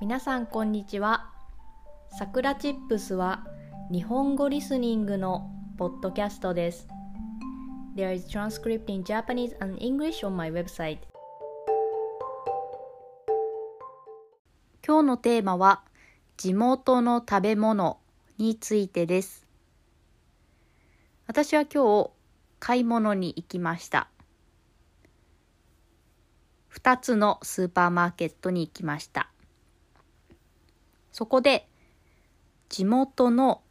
皆さんこんにちは。さくらチップスは日本語リスニングのポッドキャストです。There is transcript in Japanese and English on my website. 今日のテーマは地元の食べ物についてです。私は今日買い物に行きました。2つのスーパーマーケットに行きました。そこで地元の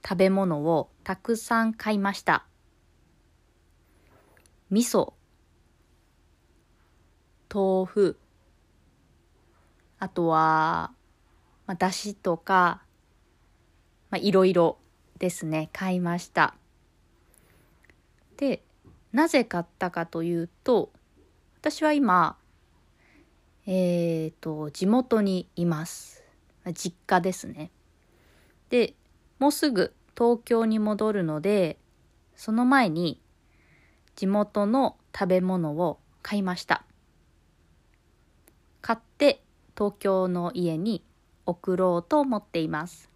食べ物をたくさん買いました。味噌、豆腐、あとは、まあ、だしとか、まあ、いろいろですね、買いました。で、なぜ買ったかというと、私は今、えっ、ー、と、地元にいます。実家ですね。で、もうすぐ東京に戻るので、その前に地元の食べ物を買いました。買って東京の家に送ろうと思っています。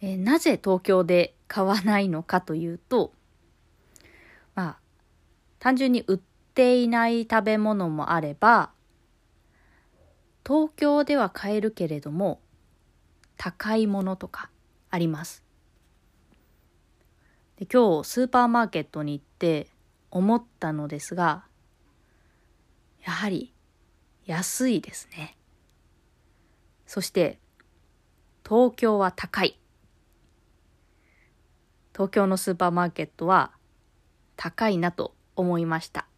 え、なぜ東京で買わないのかというと、まあ、単純に売っていない食べ物もあれば、東京では買えるけれども、高いものとかあります。で今日スーパーマーケットに行って思ったのですが、やはり安いですね。そして東京は高い。東京のスーパーマーケットは高いなと思いました。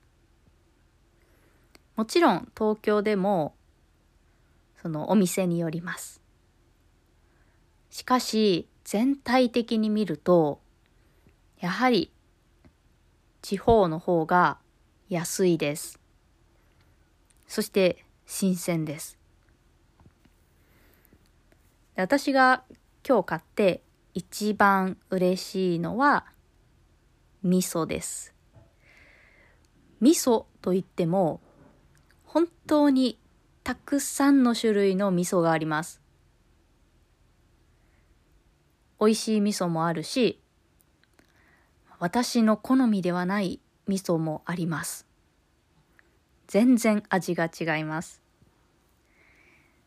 もちろん東京でもそのお店によります。しかし全体的に見るとやはり地方の方が安いです。そして新鮮です。私が今日買って一番嬉しいのは味噌です。味噌といっても本当にたくさんの種類の味噌があります。美味しい味噌もあるし、私の好みではない味噌もあります。全然味が違います。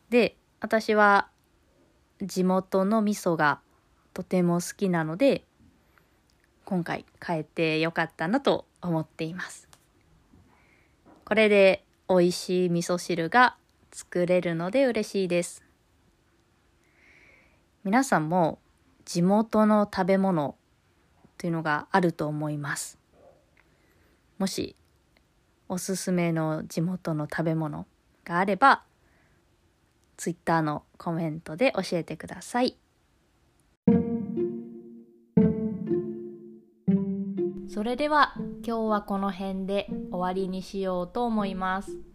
で、私は地元の味噌がとても好きなので、今回変えてよかったなと思っています。これで美味しい味噌汁が作れるので嬉しいです。皆さんも地元の食べ物というのがあると思います。もしおすすめの地元の食べ物があれば、ツイッターのコメントで教えてください。それでは今日はこの辺で終わりにしようと思います。